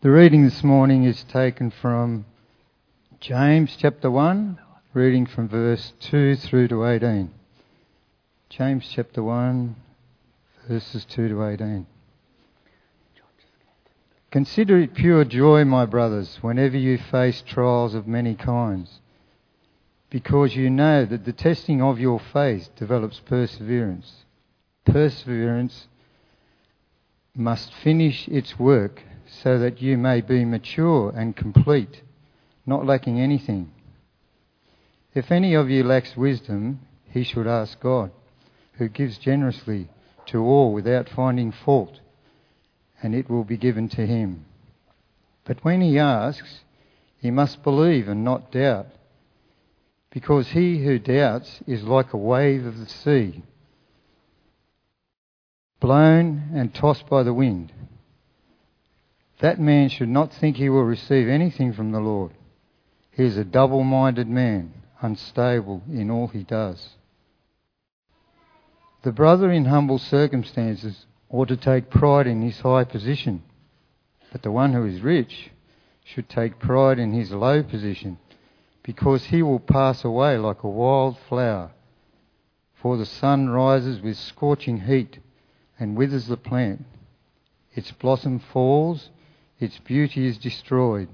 The reading this morning is taken from James chapter 1, reading from verse 2 through to 18. James chapter 1, verses 2 to 18. Consider it pure joy, my brothers, whenever you face trials of many kinds, because you know that the testing of your faith develops perseverance. Perseverance must finish its work so that you may be mature and complete, not lacking anything. If any of you lacks wisdom, he should ask God, who gives generously to all without finding fault, and it will be given to him. But when he asks, he must believe and not doubt, because he who doubts is like a wave of the sea, blown and tossed by the wind. That man should not think he will receive anything from the Lord. He is a double minded man, unstable in all he does. The brother in humble circumstances ought to take pride in his high position, but the one who is rich should take pride in his low position, because he will pass away like a wild flower. For the sun rises with scorching heat and withers the plant. Its blossom falls its beauty is destroyed.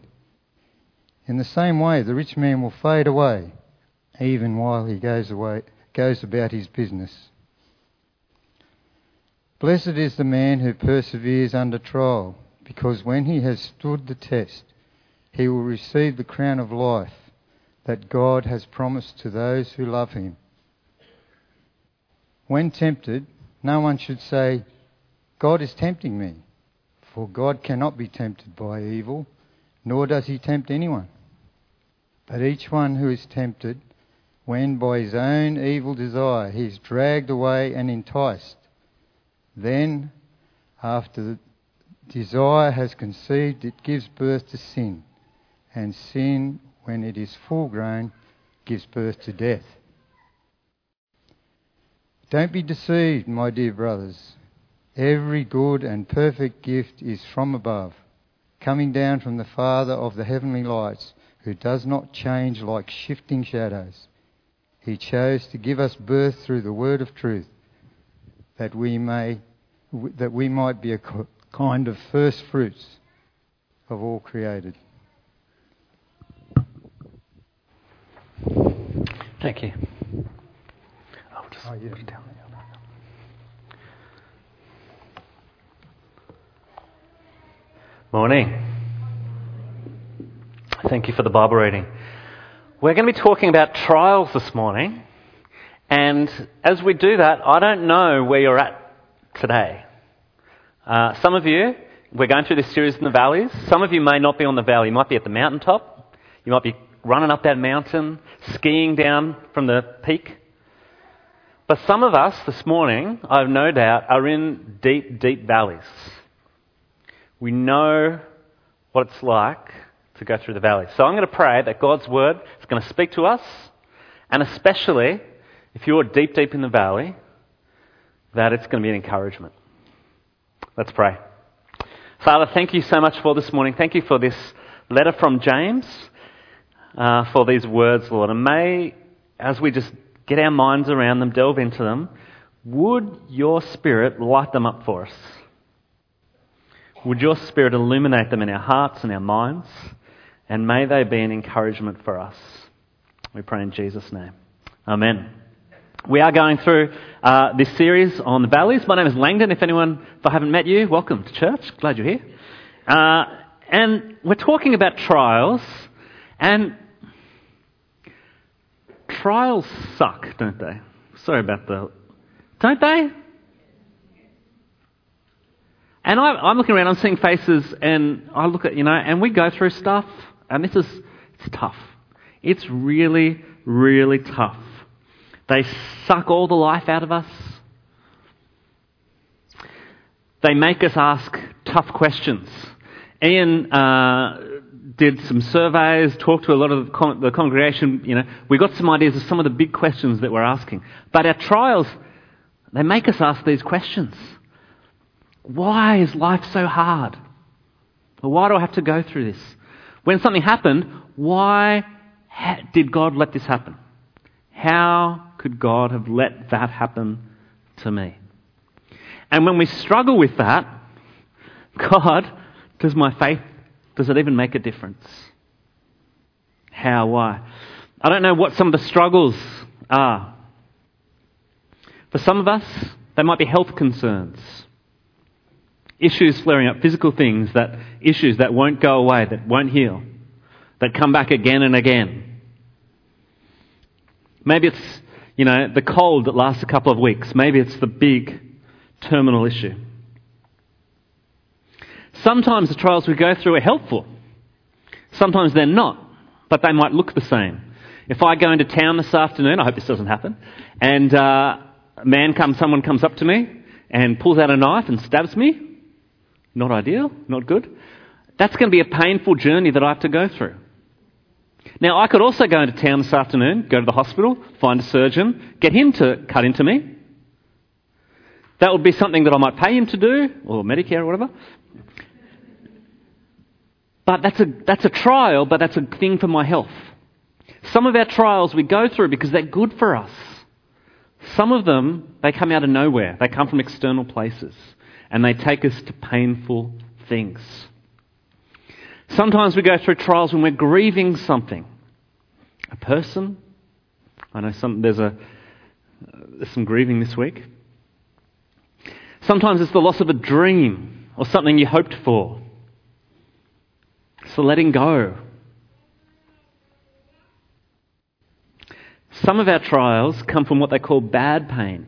In the same way, the rich man will fade away, even while he goes away, goes about his business. Blessed is the man who perseveres under trial, because when he has stood the test, he will receive the crown of life that God has promised to those who love him. When tempted, no one should say, God is tempting me. For God cannot be tempted by evil, nor does he tempt anyone. But each one who is tempted, when by his own evil desire he is dragged away and enticed, then, after the desire has conceived, it gives birth to sin. And sin, when it is full grown, gives birth to death. Don't be deceived, my dear brothers. Every good and perfect gift is from above, coming down from the Father of the heavenly lights, who does not change like shifting shadows. He chose to give us birth through the word of truth, that we may that we might be a kind of first fruits of all created. Thank you. Oh, I'll just oh, yeah. put it down there. Morning. Thank you for the Bible reading. We're going to be talking about trials this morning. And as we do that, I don't know where you're at today. Uh, some of you, we're going through this series in the valleys. Some of you may not be on the valley. You might be at the mountaintop. You might be running up that mountain, skiing down from the peak. But some of us this morning, I've no doubt, are in deep, deep valleys. We know what it's like to go through the valley. So I'm going to pray that God's word is going to speak to us, and especially if you're deep, deep in the valley, that it's going to be an encouragement. Let's pray. Father, thank you so much for this morning. Thank you for this letter from James, uh, for these words, Lord. And may, as we just get our minds around them, delve into them, would your Spirit light them up for us? Would your Spirit illuminate them in our hearts and our minds? And may they be an encouragement for us. We pray in Jesus' name. Amen. We are going through uh, this series on the valleys. My name is Langdon. If anyone, if I haven't met you, welcome to church. Glad you're here. Uh, and we're talking about trials, and trials suck, don't they? Sorry about the. Don't they? And I, am looking around, I'm seeing faces, and I look at, you know, and we go through stuff, and this is, it's tough. It's really, really tough. They suck all the life out of us. They make us ask tough questions. Ian uh, did some surveys, talked to a lot of the, con- the congregation. You know, we got some ideas of some of the big questions that we're asking. But our trials, they make us ask these questions. Why is life so hard? Why do I have to go through this? When something happened, why did God let this happen? How could God have let that happen to me? And when we struggle with that, God, does my faith, does it even make a difference? How? Why? I don't know what some of the struggles are. For some of us, they might be health concerns. Issues flaring up, physical things that issues that won't go away, that won't heal, that come back again and again. Maybe it's, you know, the cold that lasts a couple of weeks. Maybe it's the big terminal issue. Sometimes the trials we go through are helpful. Sometimes they're not, but they might look the same. If I go into town this afternoon, I hope this doesn't happen, and uh, a man comes, someone comes up to me and pulls out a knife and stabs me, not ideal, not good. That's going to be a painful journey that I have to go through. Now, I could also go into town this afternoon, go to the hospital, find a surgeon, get him to cut into me. That would be something that I might pay him to do, or Medicare or whatever. But that's a, that's a trial, but that's a thing for my health. Some of our trials we go through because they're good for us. Some of them, they come out of nowhere. They come from external places. And they take us to painful things. Sometimes we go through trials when we're grieving something. A person. I know some, there's, a, there's some grieving this week. Sometimes it's the loss of a dream or something you hoped for. So letting go. Some of our trials come from what they call bad pain.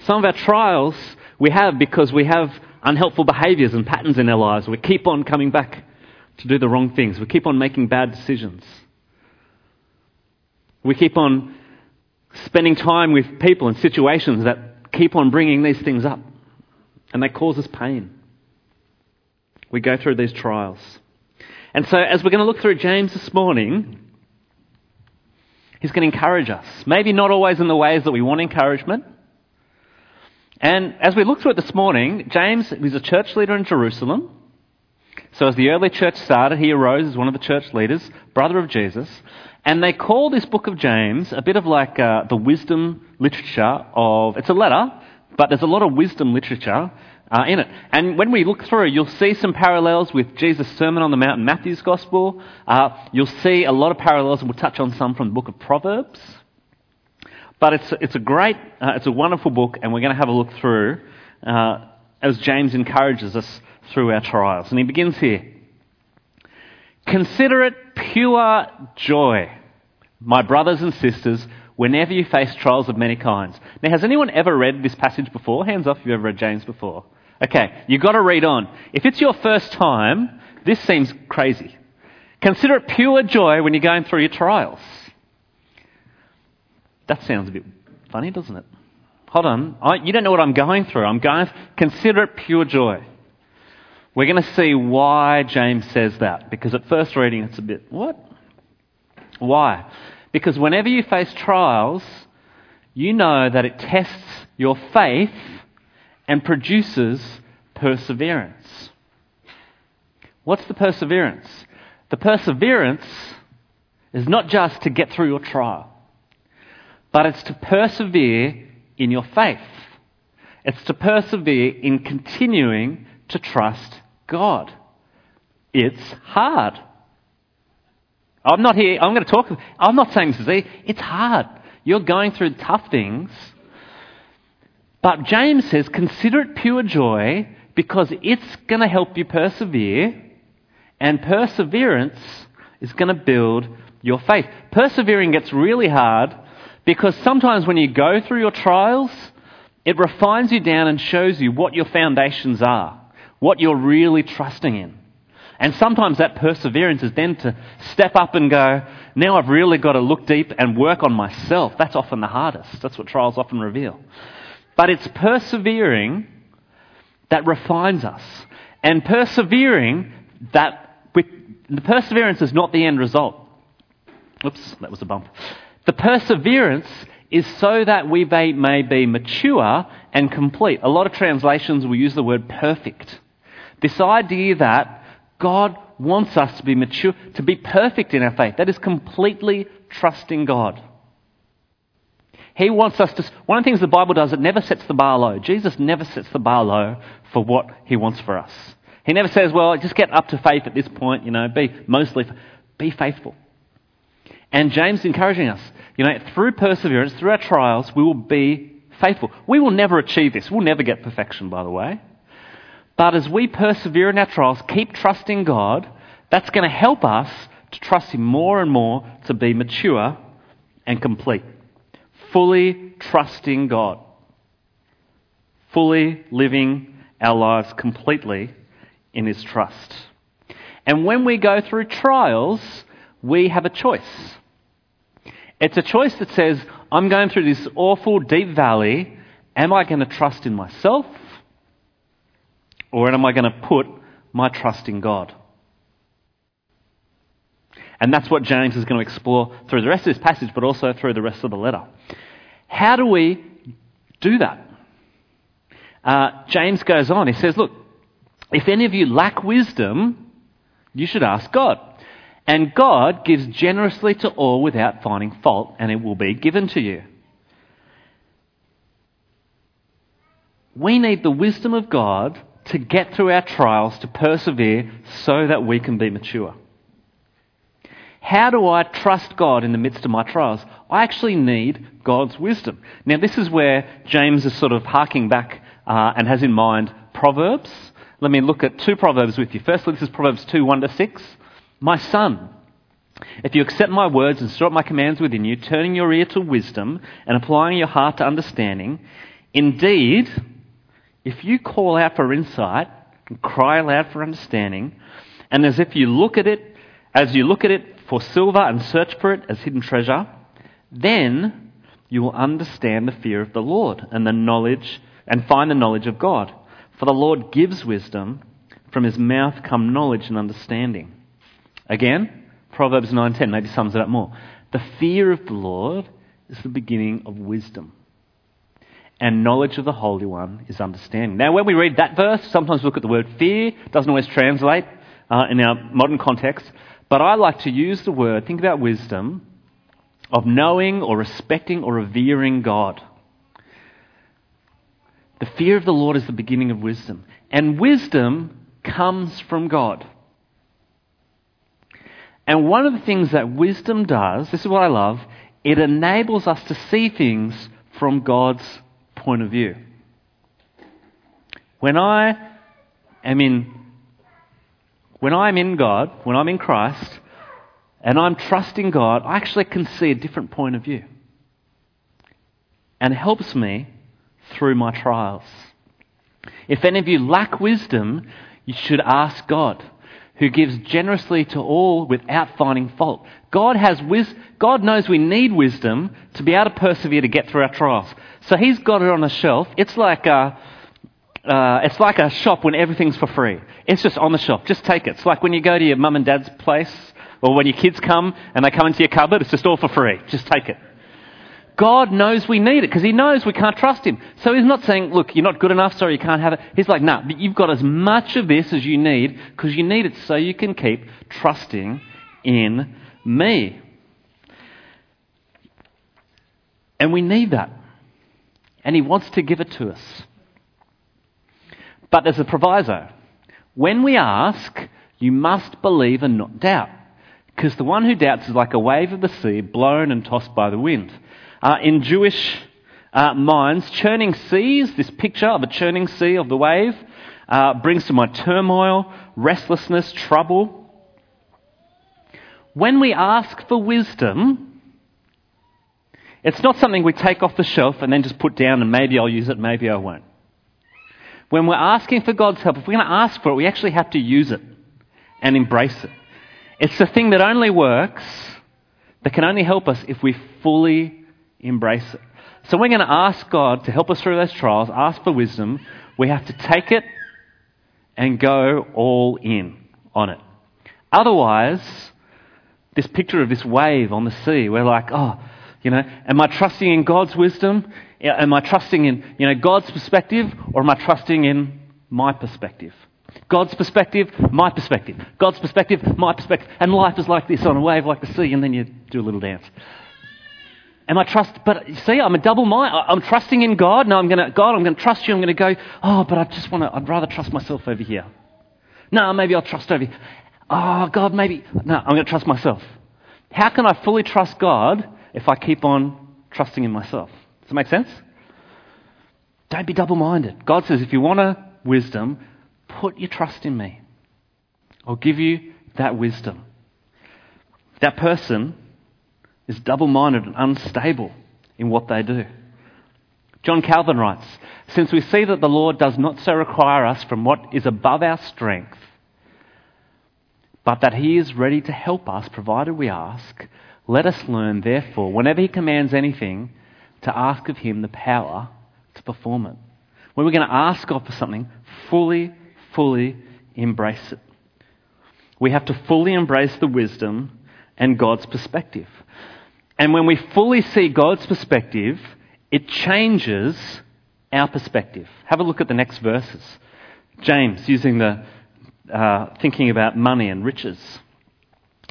Some of our trials we have because we have unhelpful behaviors and patterns in our lives. We keep on coming back to do the wrong things. We keep on making bad decisions. We keep on spending time with people and situations that keep on bringing these things up. And they cause us pain. We go through these trials. And so, as we're going to look through James this morning, he's going to encourage us. Maybe not always in the ways that we want encouragement. And as we look through it this morning, James was a church leader in Jerusalem. So, as the early church started, he arose as one of the church leaders, brother of Jesus. And they call this book of James a bit of like uh, the wisdom literature of, it's a letter, but there's a lot of wisdom literature uh, in it. And when we look through, you'll see some parallels with Jesus' Sermon on the Mount Matthew's Gospel. Uh, you'll see a lot of parallels, and we'll touch on some from the book of Proverbs. But it's, it's a great, uh, it's a wonderful book, and we're going to have a look through uh, as James encourages us through our trials. And he begins here. Consider it pure joy, my brothers and sisters, whenever you face trials of many kinds. Now, has anyone ever read this passage before? Hands off if you've ever read James before. Okay, you've got to read on. If it's your first time, this seems crazy. Consider it pure joy when you're going through your trials. That sounds a bit funny, doesn't it? Hold on. I, you don't know what I'm going through. I'm going, consider it pure joy. We're going to see why James says that, because at first reading it's a bit, what? Why? Because whenever you face trials, you know that it tests your faith and produces perseverance. What's the perseverance? The perseverance is not just to get through your trial, but it's to persevere in your faith. It's to persevere in continuing to trust God. It's hard. I'm not here, I'm going to talk, I'm not saying this is easy. It's hard. You're going through tough things but James says, consider it pure joy because it's going to help you persevere, and perseverance is going to build your faith. Persevering gets really hard because sometimes when you go through your trials, it refines you down and shows you what your foundations are, what you're really trusting in. And sometimes that perseverance is then to step up and go, now I've really got to look deep and work on myself. That's often the hardest. That's what trials often reveal. But it's persevering that refines us. And persevering that, with, the perseverance is not the end result. Oops, that was a bump. The perseverance is so that we may be mature and complete. A lot of translations will use the word perfect. This idea that God wants us to be mature, to be perfect in our faith. That is completely trusting God. He wants us to. One of the things the Bible does, it never sets the bar low. Jesus never sets the bar low for what He wants for us. He never says, well, just get up to faith at this point, you know, be mostly, be faithful. And James encouraging us, you know, through perseverance, through our trials, we will be faithful. We will never achieve this. We'll never get perfection, by the way. But as we persevere in our trials, keep trusting God, that's going to help us to trust Him more and more to be mature and complete. Fully trusting God. Fully living our lives completely in His trust. And when we go through trials, we have a choice. It's a choice that says, I'm going through this awful deep valley. Am I going to trust in myself? Or am I going to put my trust in God? And that's what James is going to explore through the rest of this passage, but also through the rest of the letter. How do we do that? Uh, James goes on. He says, Look, if any of you lack wisdom, you should ask God. And God gives generously to all without finding fault, and it will be given to you. We need the wisdom of God to get through our trials, to persevere, so that we can be mature. How do I trust God in the midst of my trials? I actually need God's wisdom. Now, this is where James is sort of harking back uh, and has in mind Proverbs. Let me look at two Proverbs with you. Firstly, this is Proverbs 2 1 to 6. My son, if you accept my words and store up my commands within you, turning your ear to wisdom and applying your heart to understanding, indeed, if you call out for insight and cry aloud for understanding, and as if you look at it, as you look at it for silver and search for it as hidden treasure, then you will understand the fear of the Lord and the knowledge and find the knowledge of God. For the Lord gives wisdom, from his mouth come knowledge and understanding. Again, Proverbs 9:10 maybe sums it up more. The fear of the Lord is the beginning of wisdom and knowledge of the Holy One is understanding. Now, when we read that verse, sometimes we look at the word fear, it doesn't always translate uh, in our modern context, but I like to use the word, think about wisdom, of knowing or respecting or revering God. The fear of the Lord is the beginning of wisdom, and wisdom comes from God. And one of the things that wisdom does, this is what I love, it enables us to see things from God's point of view. When I am in when I'm in God, when I'm in Christ, and I'm trusting God, I actually can see a different point of view. And helps me through my trials. If any of you lack wisdom, you should ask God, who gives generously to all without finding fault. God has wis- God knows we need wisdom to be able to persevere to get through our trials. So He's got it on a shelf. It's like a, uh, it's like a shop when everything's for free. It's just on the shelf. Just take it. It's like when you go to your mum and dad's place, or when your kids come and they come into your cupboard. It's just all for free. Just take it. God knows we need it because He knows we can't trust Him. So He's not saying, look, you're not good enough, so you can't have it. He's like, no, nah, but you've got as much of this as you need because you need it so you can keep trusting in me. And we need that. And He wants to give it to us. But there's a proviso. When we ask, you must believe and not doubt. Because the one who doubts is like a wave of the sea blown and tossed by the wind. Uh, in Jewish uh, minds, churning seas, this picture of a churning sea of the wave, uh, brings to mind turmoil, restlessness, trouble. When we ask for wisdom, it's not something we take off the shelf and then just put down and maybe I'll use it, maybe I won't. When we're asking for God's help, if we're going to ask for it, we actually have to use it and embrace it. It's the thing that only works, that can only help us if we fully embrace it. So we're going to ask God to help us through those trials, ask for wisdom. We have to take it and go all in on it. Otherwise, this picture of this wave on the sea, we're like, oh, you know, am I trusting in God's wisdom? Am I trusting in, you know, God's perspective or am I trusting in my perspective? God's perspective, my perspective. God's perspective, my perspective. And life is like this on a wave like the sea, and then you do a little dance. Am I trust? But see, I'm a double mind. I'm trusting in God. No, I'm going to God. I'm going to trust you. I'm going to go. Oh, but I just want to. I'd rather trust myself over here. No, maybe I'll trust over. Oh, God, maybe. No, I'm going to trust myself. How can I fully trust God if I keep on trusting in myself? Does that make sense? Don't be double minded. God says, if you want a wisdom, put your trust in me. I'll give you that wisdom. That person is double minded and unstable in what they do. John Calvin writes Since we see that the Lord does not so require us from what is above our strength, but that He is ready to help us provided we ask, let us learn, therefore, whenever He commands anything, to ask of Him the power to perform it. When we're going to ask God for something, fully, fully embrace it. We have to fully embrace the wisdom and God's perspective. And when we fully see God's perspective, it changes our perspective. Have a look at the next verses. James, using the uh, thinking about money and riches.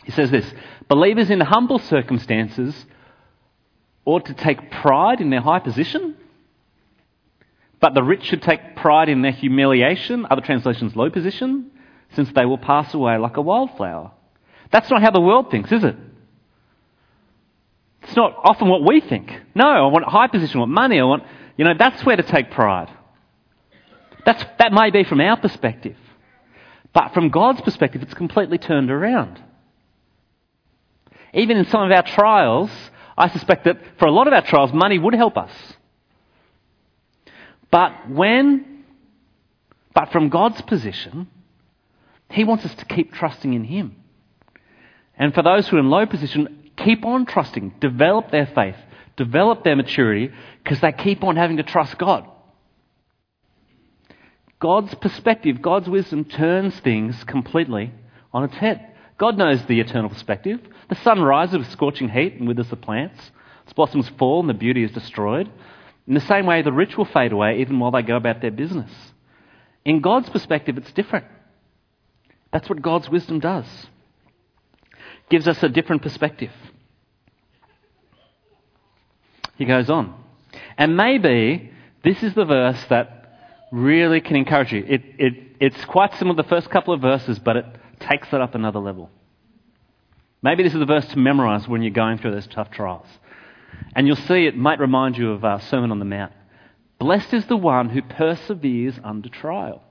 He says this Believers in humble circumstances ought to take pride in their high position, but the rich should take pride in their humiliation, other translations, low position, since they will pass away like a wildflower. That's not how the world thinks, is it? It's not often what we think. No, I want a high position, I want money, I want, you know, that's where to take pride. That's, that may be from our perspective. But from God's perspective, it's completely turned around. Even in some of our trials, I suspect that for a lot of our trials, money would help us. But when, but from God's position, He wants us to keep trusting in Him. And for those who are in low position, keep on trusting, develop their faith, develop their maturity, because they keep on having to trust God. God's perspective, God's wisdom turns things completely on its head. God knows the eternal perspective. The sun rises with scorching heat and withers the plants. Its blossoms fall and the beauty is destroyed. In the same way, the rich will fade away even while they go about their business. In God's perspective, it's different. That's what God's wisdom does gives us a different perspective. He goes on. And maybe this is the verse that really can encourage you. It, it, it's quite similar to the first couple of verses, but it takes it up another level. Maybe this is the verse to memorize when you're going through those tough trials. And you'll see it might remind you of our Sermon on the Mount. Blessed is the one who perseveres under trial.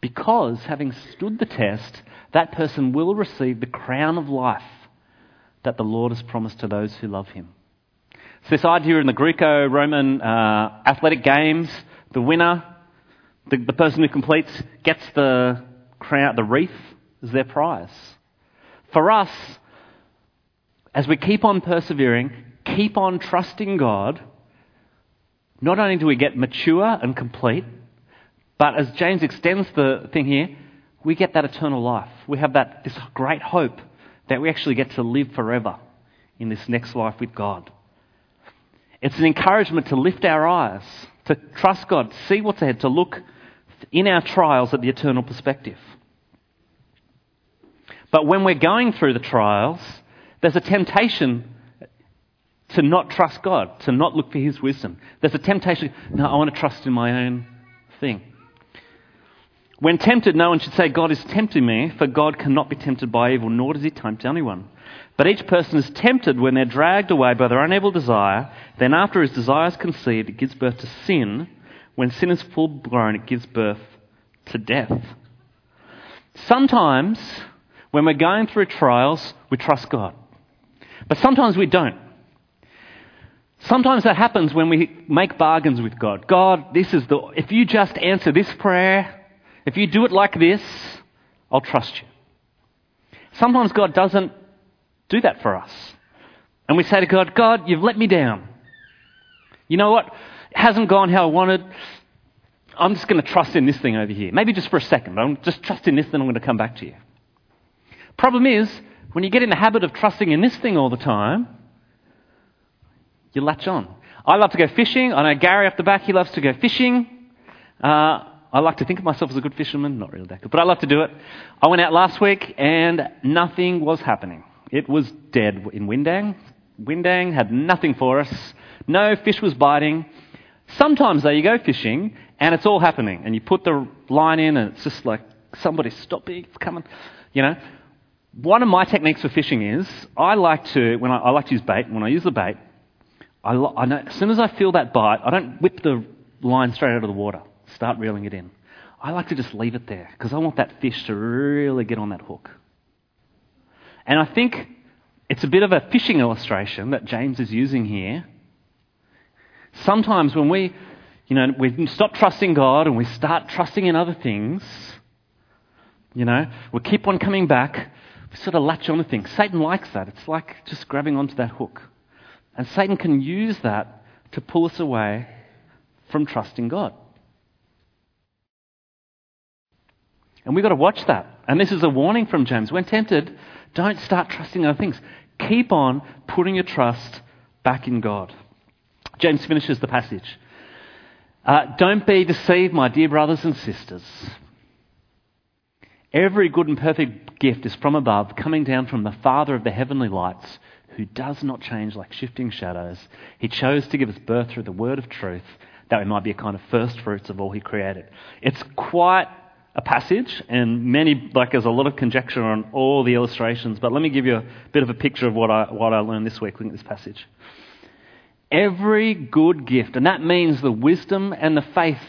Because, having stood the test, that person will receive the crown of life that the Lord has promised to those who love him. So, this idea in the Greco Roman uh, athletic games, the winner, the, the person who completes, gets the crown, the wreath as their prize. For us, as we keep on persevering, keep on trusting God, not only do we get mature and complete, but as James extends the thing here, we get that eternal life. We have that, this great hope that we actually get to live forever in this next life with God. It's an encouragement to lift our eyes, to trust God, see what's ahead, to look in our trials at the eternal perspective. But when we're going through the trials, there's a temptation to not trust God, to not look for His wisdom. There's a temptation, no, I want to trust in my own thing. When tempted, no one should say, God is tempting me, for God cannot be tempted by evil, nor does he tempt anyone. But each person is tempted when they're dragged away by their unable desire. Then, after his desire is conceived, it gives birth to sin. When sin is full grown, it gives birth to death. Sometimes, when we're going through trials, we trust God. But sometimes we don't. Sometimes that happens when we make bargains with God. God, this is the, if you just answer this prayer, if you do it like this, I'll trust you. Sometimes God doesn't do that for us. And we say to God, God, you've let me down. You know what? It hasn't gone how I wanted. I'm just going to trust in this thing over here. Maybe just for a second. I'm just trusting this, then I'm going to come back to you. Problem is, when you get in the habit of trusting in this thing all the time, you latch on. I love to go fishing. I know Gary up the back, he loves to go fishing. Uh, I like to think of myself as a good fisherman, not really that good, but I like to do it. I went out last week and nothing was happening. It was dead in Windang. Windang had nothing for us. No fish was biting. Sometimes, though, you go fishing and it's all happening, and you put the line in and it's just like somebody stopping, it's coming. You know, one of my techniques for fishing is I like to when I, I like to use bait. When I use the bait, I, I know, as soon as I feel that bite, I don't whip the line straight out of the water. Start reeling it in. I like to just leave it there because I want that fish to really get on that hook. And I think it's a bit of a fishing illustration that James is using here. Sometimes when we, you know, we stop trusting God and we start trusting in other things, you know, we keep on coming back, we sort of latch on to things. Satan likes that. It's like just grabbing onto that hook. And Satan can use that to pull us away from trusting God. And we've got to watch that. And this is a warning from James. When tempted, don't start trusting other things. Keep on putting your trust back in God. James finishes the passage. Uh, don't be deceived, my dear brothers and sisters. Every good and perfect gift is from above, coming down from the Father of the heavenly lights, who does not change like shifting shadows. He chose to give us birth through the word of truth, that we might be a kind of first fruits of all he created. It's quite a passage, and many, like there's a lot of conjecture on all the illustrations, but let me give you a bit of a picture of what I, what I learned this week looking at this passage. Every good gift, and that means the wisdom and the faith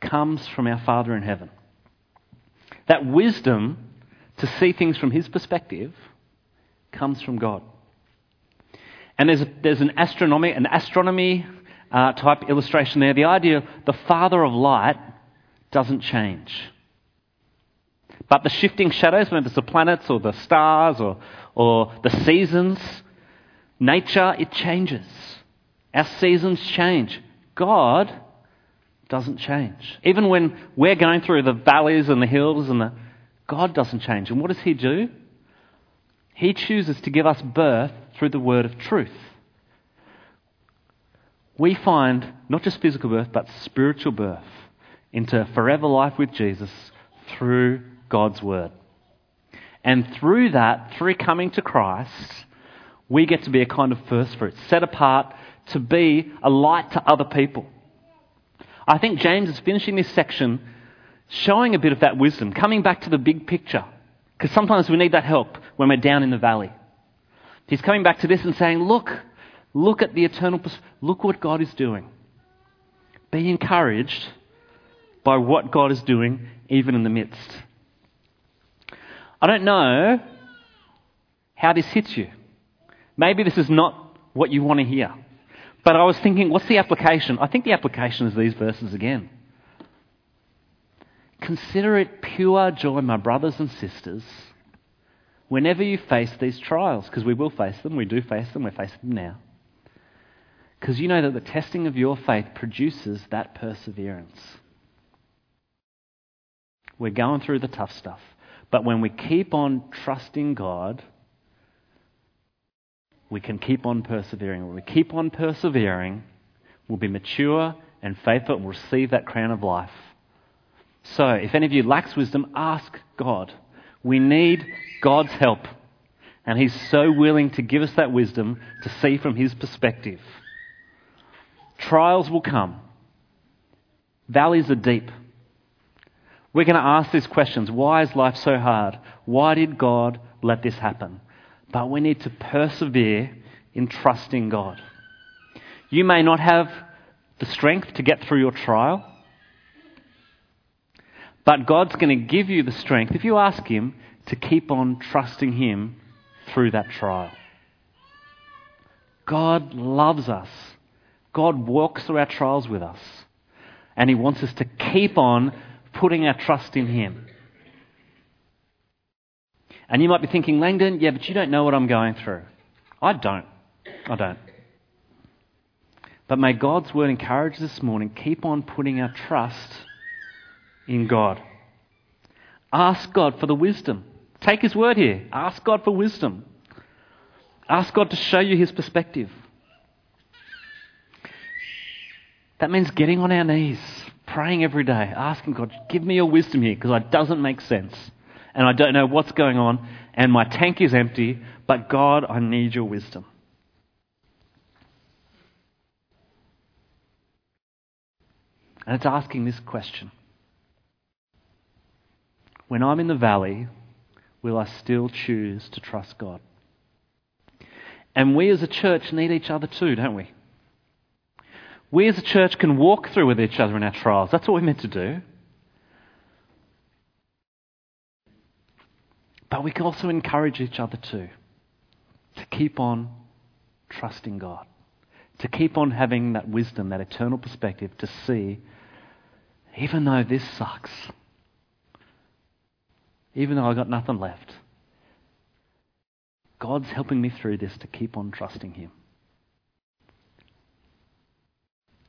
comes from our Father in heaven. That wisdom to see things from his perspective comes from God. And there's, there's an astronomy, an astronomy uh, type illustration there. The idea the Father of light doesn't change. But the shifting shadows, whether it's the planets or the stars or, or the seasons, nature, it changes. Our seasons change. God doesn't change. Even when we're going through the valleys and the hills and the God doesn't change. And what does he do? He chooses to give us birth through the word of truth. We find not just physical birth, but spiritual birth into forever life with Jesus through God's word. And through that, through coming to Christ, we get to be a kind of first fruit, set apart to be a light to other people. I think James is finishing this section showing a bit of that wisdom, coming back to the big picture. Because sometimes we need that help when we're down in the valley. He's coming back to this and saying, Look, look at the eternal, look what God is doing. Be encouraged by what God is doing, even in the midst. I don't know how this hits you. Maybe this is not what you want to hear. But I was thinking, what's the application? I think the application is these verses again. Consider it pure joy, my brothers and sisters, whenever you face these trials, because we will face them. We do face them. We're facing them now. Because you know that the testing of your faith produces that perseverance. We're going through the tough stuff. But when we keep on trusting God, we can keep on persevering. When we keep on persevering, we'll be mature and faithful and we'll receive that crown of life. So, if any of you lacks wisdom, ask God. We need God's help. And He's so willing to give us that wisdom to see from His perspective. Trials will come, valleys are deep. We're going to ask these questions Why is life so hard? Why did God let this happen? But we need to persevere in trusting God. You may not have the strength to get through your trial, but God's going to give you the strength, if you ask Him, to keep on trusting Him through that trial. God loves us. God walks through our trials with us. And He wants us to keep on putting our trust in Him. And you might be thinking, Langdon, yeah, but you don't know what I'm going through. I don't. I don't. But may God's word encourage this morning keep on putting our trust in God. Ask God for the wisdom. Take His word here. Ask God for wisdom. Ask God to show you His perspective. That means getting on our knees, praying every day, asking God, give me your wisdom here because it doesn't make sense. And I don't know what's going on, and my tank is empty, but God, I need your wisdom. And it's asking this question When I'm in the valley, will I still choose to trust God? And we as a church need each other too, don't we? We as a church can walk through with each other in our trials. That's what we're meant to do. But we can also encourage each other too to keep on trusting God, to keep on having that wisdom, that eternal perspective to see, even though this sucks, even though I've got nothing left, God's helping me through this to keep on trusting Him.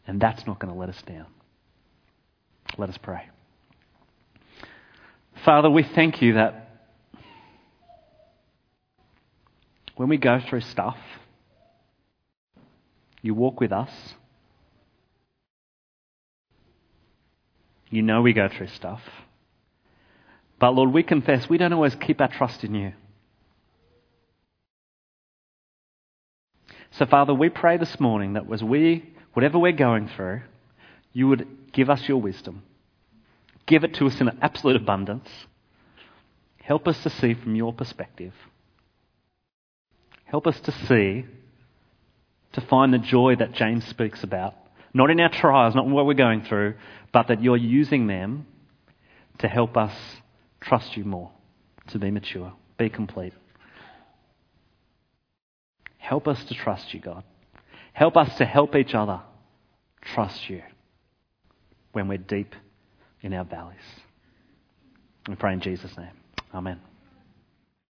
And that's not going to let us down. Let us pray. Father, we thank you that when we go through stuff, you walk with us. You know we go through stuff. But Lord, we confess we don't always keep our trust in you. So, Father, we pray this morning that as we, whatever we're going through, you would give us your wisdom. Give it to us in absolute abundance. Help us to see from your perspective. Help us to see, to find the joy that James speaks about. Not in our trials, not in what we're going through, but that you're using them to help us trust you more, to be mature, be complete. Help us to trust you, God. Help us to help each other trust you when we're deep in our valleys. We pray in Jesus' name. Amen.